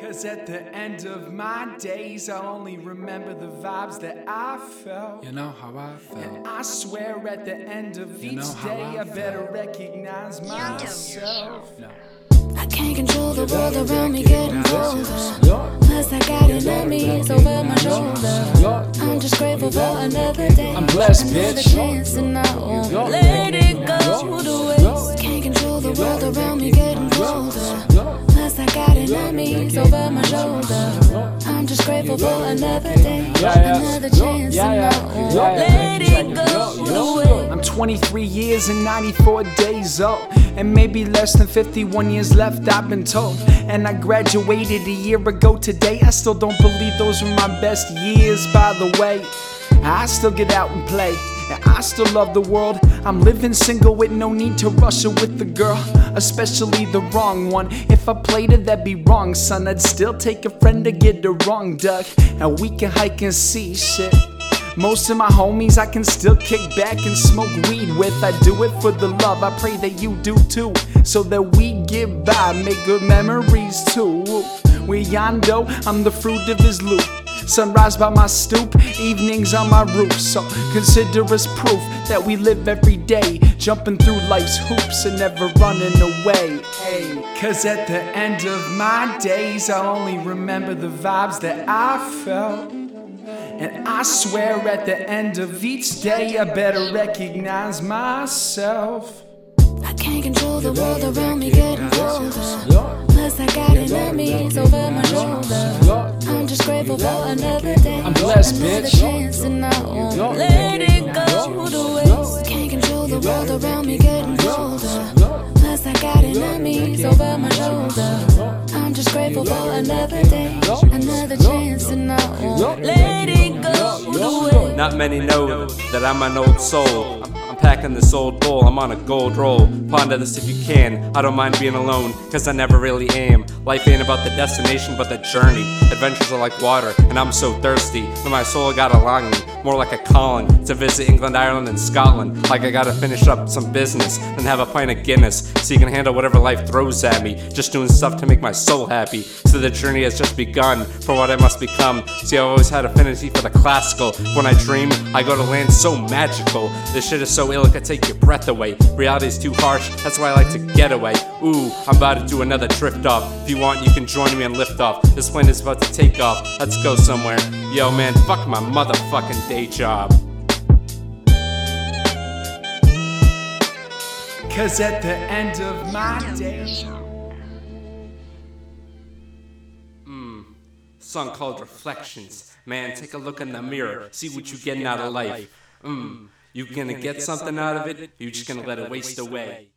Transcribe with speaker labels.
Speaker 1: Cause at the end of my days, I only remember the vibes that I felt.
Speaker 2: You know how I felt.
Speaker 1: And I swear at the end of
Speaker 2: You
Speaker 1: each day,
Speaker 2: I
Speaker 1: I better recognize myself.
Speaker 2: No.
Speaker 3: I can't control the world around me getting colder. Plus, I got enemies over my shoulder. I'm just grateful for another day.
Speaker 2: I'm blessed,
Speaker 3: another
Speaker 2: bitch.
Speaker 3: chance, and I won't let it go to waste. Can't control the world around me getting colder. Plus, I got enemies over my shoulder. I'm just grateful for another day. Another chance,
Speaker 2: Yeah,
Speaker 3: and
Speaker 2: yeah.
Speaker 3: I won't
Speaker 2: Yeah, yeah.
Speaker 3: let it go.
Speaker 1: I'm 23 years and 94 days old, and maybe less than 51 years left, I've been told. And I graduated a year ago today. I still don't believe those were my best years, by the way. I still get out and play, and I still love the world. I'm living single with no need to rustle with the girl, especially the wrong one. If I played it, that'd be wrong, son. I'd still take a friend to get the wrong duck, and we can hike and see shit. Most of my homies I can still kick back and smoke weed with. I do it for the love, I pray that you do too. So that we get by, make good memories too. We're Yondo, I'm the fruit of his loop. Sunrise by my stoop, evenings on my roof. So consider us proof that we live every day, jumping through life's hoops and never running away. Hey, Cause at the end of my days, I only remember the vibes that I felt. And I swear at the end of each day, I better recognize myself.
Speaker 3: I can't control the world around me getting colder. Plus, I got enemies over my shoulder. I'm just grateful for another day.
Speaker 2: I'm blessed, bitch.
Speaker 3: chance, and I won't let it go to waste. Can't control the world around me getting colder. Plus, I got enemies over my shoulder. I'm just grateful for another day, another chance, and I won't let it go to waste.
Speaker 4: Not many know that I'm an old soul. I'm, I'm packing this old bowl, I'm on a gold roll. Ponder this if you can. I don't mind being alone, cause I never really am. Life ain't about the destination, but the journey. Adventures are like water, and I'm so thirsty. But my soul got a longing, more like a calling to visit England, Ireland, and Scotland. Like I gotta finish up some business and have a pint of Guinness so you can handle whatever life throws at me. Just doing stuff to make my soul happy. So the journey has just begun for what I must become. See, I've always had affinity for the classical. When I dream, I go to land so magical. This shit is so ill, it could take your breath away. Reality's too harsh, that's why I like to get away. Ooh, I'm about to do another drift off. You want, you can join me and lift off. This plane is about to take off. Let's go somewhere. Yo, man, fuck my motherfucking day job.
Speaker 1: Cause at the end of my days,
Speaker 4: Song called Reflections. Man, take a look in the mirror. See what you're getting out of life. Mm, you gonna get something out of it? You're just gonna let it waste away.